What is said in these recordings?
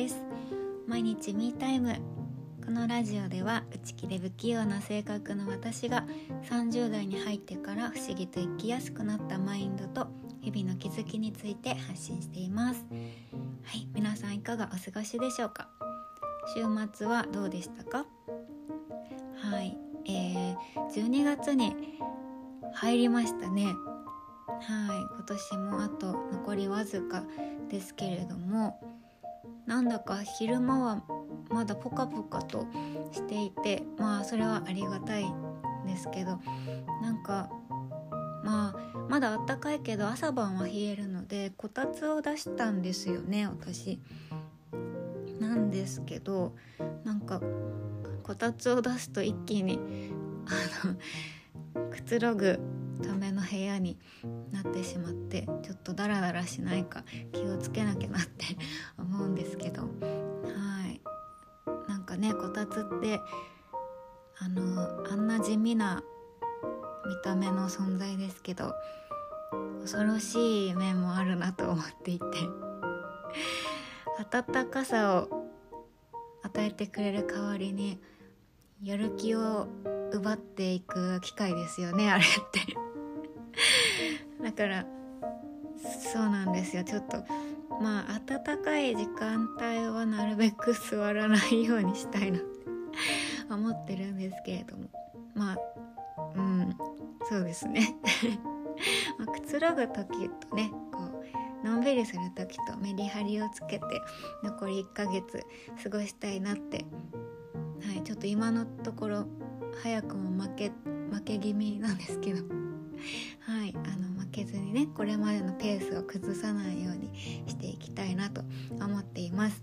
です。毎日ミータイムこのラジオでは内気で不器用な性格の私が30代に入ってから不思議と生きやすくなったマインドと日々の気づきについて発信しています。はい皆さんいかがお過ごしでしょうか？週末はどうでしたか？はいえー、12月に入りましたね。はい今年もあと残りわずかですけれどもなんだか昼間はまだポカポカとしていてまあそれはありがたいんですけどなんかまあまだあったかいけど朝晩は冷えるのでこたつを出したんですよね私。なんですけどなんかこたつを出すと一気にあのくつろぐための部屋になってしまってちょっとダラダラしないか気をつけなきゃなって 思うんですけどはい。なんかねこたつってあのあんな地味な見た目の存在ですけど恐ろしい面もあるなと思っていて温かさを与えてくれる代わりにやる気を奪っていく機会ですよねあれって。だからそうなんですよ。ちょっとまあ暖かい時間帯はなるべく座らないようにしたいなって思ってるんですけれども。まあうんそうですね。まあ、くつろぐ時とねこうのんびりする時とメリハリをつけて残り1ヶ月過ごしたいなって。はいちょっと今のところ早くも負け負け気味なんですけど。はいあの負けずにねこれまでのペースを崩さないようにしていきたいなと思っています。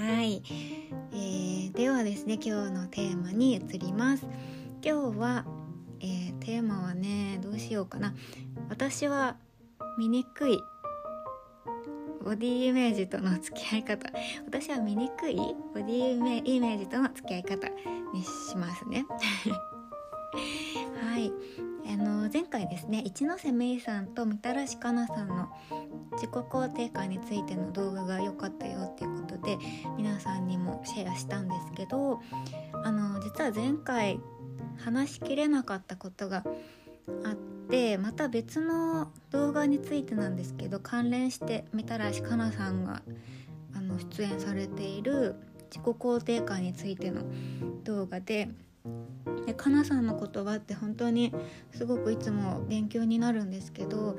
はい、えー、ではですね今日のテーマに移ります。今日は、えー、テーマはねどうしようかな。私は醜いボディイメージとの付き合い方。私は醜いボディイメージとの付き合い方にしますね。はい。あの前回ですね一ノ瀬芽衣さんとみたらしかなさんの自己肯定感についての動画が良かったよっていうことで皆さんにもシェアしたんですけどあの実は前回話しきれなかったことがあってまた別の動画についてなんですけど関連してみたらしかなさんがあの出演されている自己肯定感についての動画ででかなさんの言葉って本当にすごくいつも勉強になるんですけど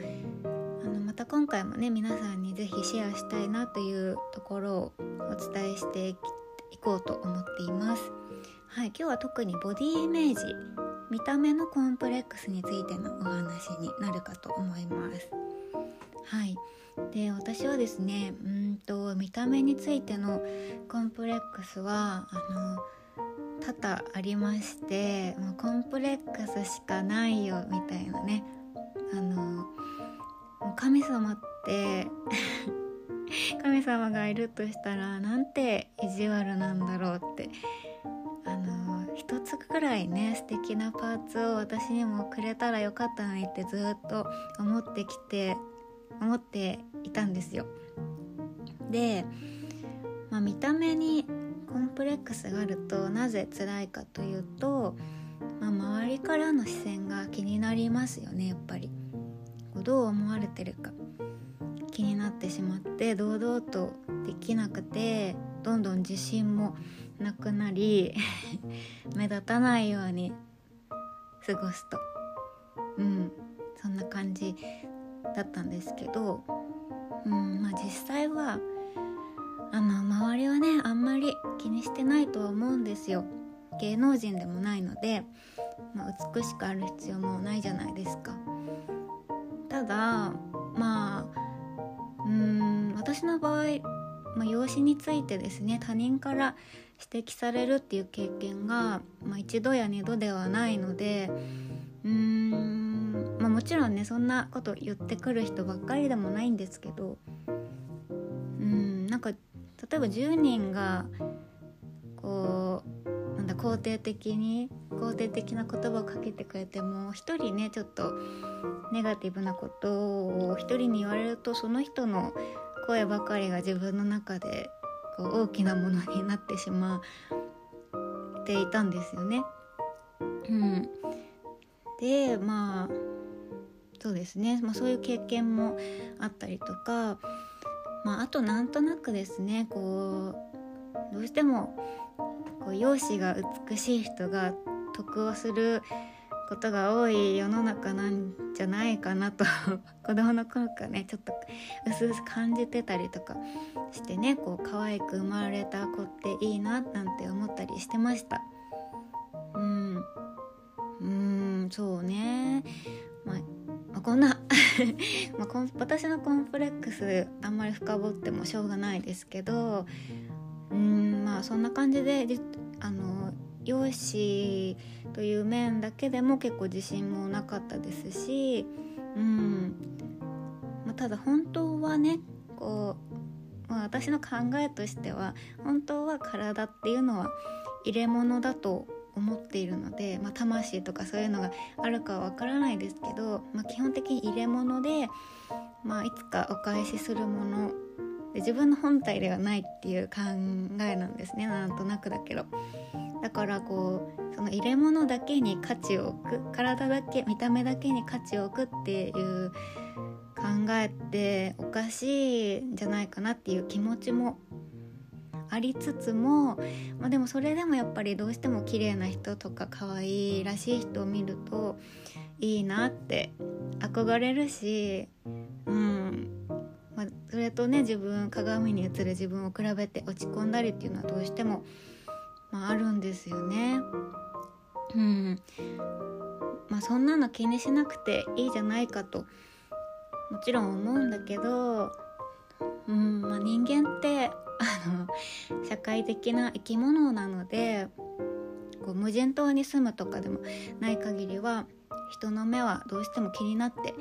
あのまた今回もね皆さんに是非シェアしたいなというところをお伝えしていこうと思っています。はい、今日は特にボディイメージ見た目のコンプレックスについてのお話になるかと思います。はいで私はですねうんと見た目についてのコンプレックスはあの多々ありましてもうコンプレックスしかないよみたいなね。あの神様って 神様がいるとしたらなんて意地悪なんだろうってあの一つくらいね素敵なパーツを私にもくれたらよかったのにってずっと思ってきて思っていたんですよ。で、まあ、見た目にコンプレックスがあるとなぜ辛いかというと、まあ、周りからの視線が気になりますよねやっぱり。どう思われてるか。気になってしまって堂々とできなくてどんどん自信もなくなり 目立たないように過ごすと。うんそんな感じだったんですけどうんまあ実際はあの周りはねあんまり気にしてないとは思うんですよ。芸能人でもないので、まあ、美しくある必要もないじゃないですか。ただまあうん私の場合、まあ、容姿についてですね他人から指摘されるっていう経験が、まあ、一度や二度ではないのでうーん、まあ、もちろんねそんなこと言ってくる人ばっかりでもないんですけどうんなんか例えば10人がこうなんだ肯定的に肯定的な言葉をかけてくれても一人ねちょっとネガティブなことを一人に言われるとその人の声ばかりが自分の中でこう大きなものになってしまっていたんですよね。うん、でまあそうですね、まあ、そういう経験もあったりとか、まあ、あとなんとなくですねこうどうしてもこう容姿が美しい人が得をすることが多い世の中なんじゃないかなと 子供の頃からねちょっとうすうす感じてたりとかしてねこう可愛く生まれた子っていいななんて思ったりしてました。うん。うんそうね、こんな。まあ、私のコンプレックスあんまり深掘ってもしょうがないですけどうんまあそんな感じであの容姿という面だけでも結構自信もなかったですし、うんまあ、ただ本当はねこう、まあ、私の考えとしては本当は体っていうのは入れ物だと思っているので、まあ、魂とかそういうのがあるかはわからないですけど、まあ、基本的に入れ物で、まあ、いつかお返しするもので自分の本体ではないっていう考えなんですねなんとなくだけど。だからこうその入れ物だけに価値を置く体だけ見た目だけに価値を置くっていう考えっておかしいんじゃないかなっていう気持ちもありつつも、まあ、でもそれでもやっぱりどうしても綺麗な人とか可愛いらしい人を見るといいなって憧れるしうん。まあ、それとね自分鏡に映る自分を比べて落ち込んだりっていうのはどうしてもまあ、あるんですよね。うん。まあ、そんなの気にしなくていいじゃないかともちろん思うんだけど、うん。まあ、人間ってあの 社会的な生き物なのでこう無人島に住むとかでもない限りは人の目はどうしても気になって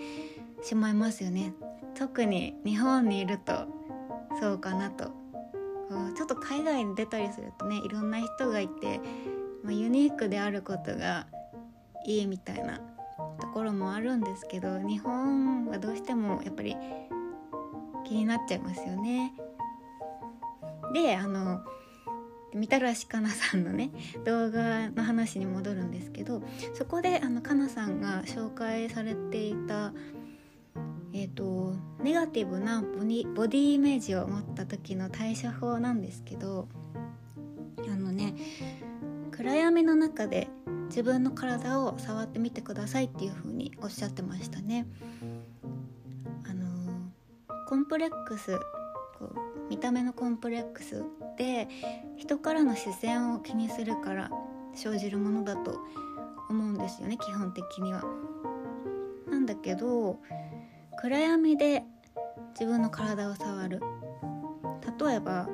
しまいますよね特に日本にいるとそうかなとちょっと海外に出たりするとねいろんな人がいて、まあ、ユニークであることがいいみたいなところもあるんですけど日本はどうしてもやっぱり気になっちゃいますよね。であのみたらしかなさんのね動画の話に戻るんですけどそこであのかなさんが紹介されていたえーと、ネガティブなボディボディイメージを持った時の対処法なんですけどあのね暗闇の中で自分の体を触ってみてくださいっていう風におっしゃってましたね。あのコンプレックスこう見た目のコンプレックスで人からの視線を気にするから生じるものだと思うんですよね基本的には。なんだけど暗闇で自分の体を触る例えば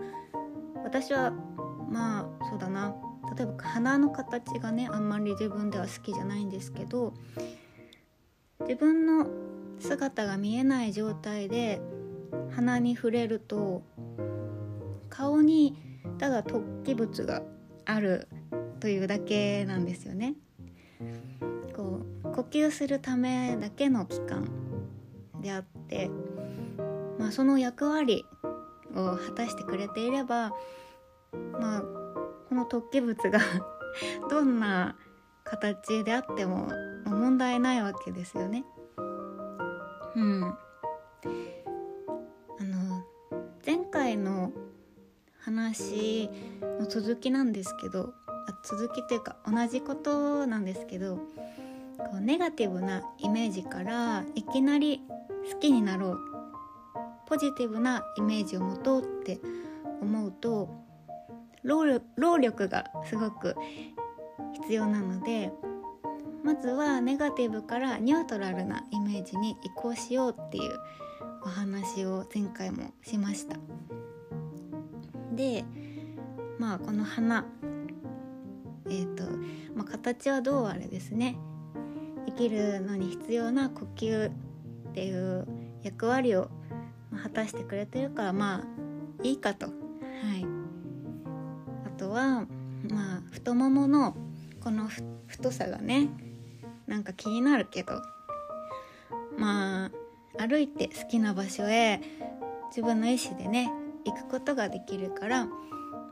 私はまあそうだな例えば鼻の形がねあんまり自分では好きじゃないんですけど自分の姿が見えない状態で鼻に触れると顔にただ突起物があるというだけなんですよね。こう呼吸するためだけの器官であって、まあ、その役割を果たしてくれていれば、まあ、この突起物が どんな形であっても問題ないわけですよね。うん、回の話の続きなんですけどあ続きっていうか同じことなんですけどこうネガティブなイメージからいきなり好きになろうポジティブなイメージを持とうって思うと労力がすごく必要なのでまずはネガティブからニュートラルなイメージに移行しようっていうお話を前回もしました。でまあこの花えっ、ー、と、まあ、形はどうあれですね。生きるのに必要な呼吸っていう役割を果たしてくれてるからまあいいかと。はい、あとはまあ太もものこの太さがねなんか気になるけどまあ歩いて好きな場所へ自分の意思でねいくことができるから、ま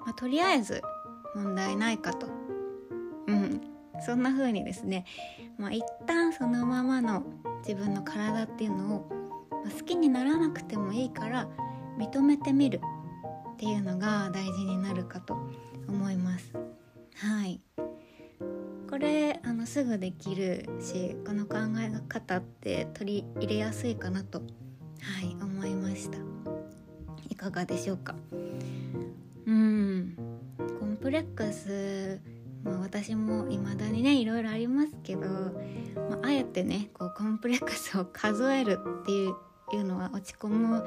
あ、とりあえず問題ないかと、うん、そんな風にですね、まあ、一旦そのままの自分の体っていうのを、ま、好きにならなくてもいいから認めてみるっていうのが大事になるかと思います。はい。これあのすぐできるしこの考え方って取り入れやすいかなとはい思いました。いかがでしょうか？うん。コンプレックスまあ、私も未だにねいろいろありますけど、まあ、あえてねこうコンプレックスを数えるっていういうのは落ち込む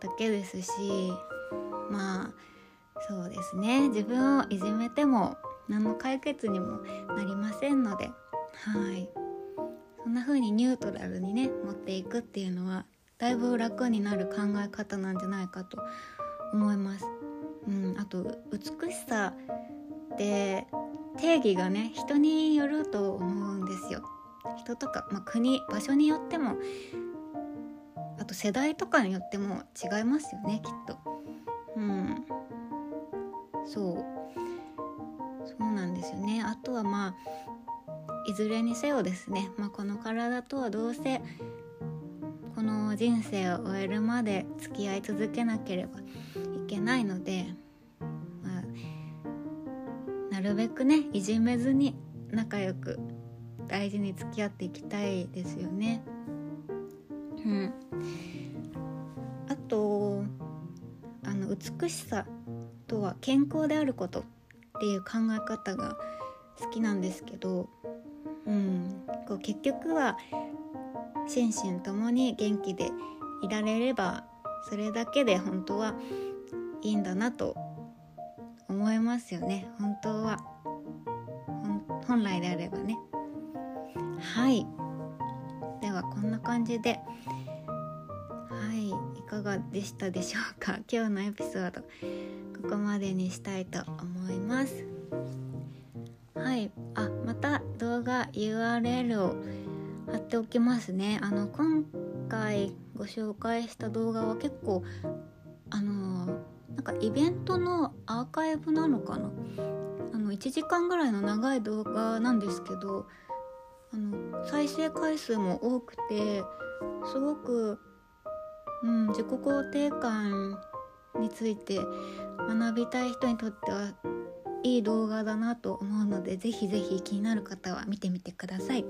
だけですしまあそうですね。自分をいじめても何の解決にもなりませんのではいそんな風にニュートラルにね持っていくっていうのはだいぶ楽になる考え方なんじゃないかと思います。うん、あと美しさって定義がね人によると思うんですよ。人とか、まあ、国場所によってもあと世代とかによっても違いますよねきっと。うんそうそうなんですよね。あとはまあいずれにせよですね、まあ、この体とはどうせこの人生を終えるまで付き合い続けなければいけないので、まあ、なるべくねいじめずに仲良く大事に付き合っていきたいですよね。うん、あとあの美しさとは健康であること。っていう考え方が好きなんですけど、うん、こう結局は心身ともに元気でいられればそれだけで本当はいいんだなと思いますよね。本当は。本来であればね。はい。ではこんな感じでかがでしたでしょうか？今日のエピソードここまでにしたいと思います。はい。あまた動画 URL を貼っておきますね。あの今回ご紹介した動画は結構あのなんかイベントのアーカイブなのかな？あの1時間ぐらいの長い動画なんですけどあの再生回数も多くてすごく、うん、自己肯定感について学びたい人にとってはいい動画だなと思うのでぜひぜひ気になる方は見てみてください。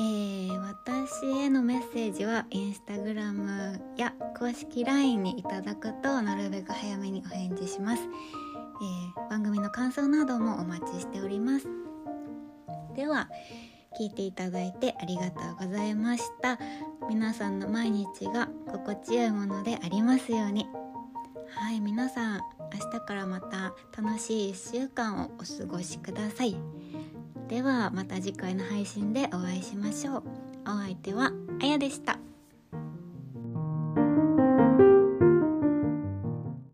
えー、私へのメッセージはインスタグラムや公式 LINE にいただくとなるべく早めにお返事します、えー、番組の感想などもお待ちしております。では聞いていただいてありがとうございました。皆さんの毎日が心地よいものでありますように。はい皆さん明日からまた楽しい1週間をお過ごしください。ではまた次回の配信でお会いしましょう。お相手はあやでした。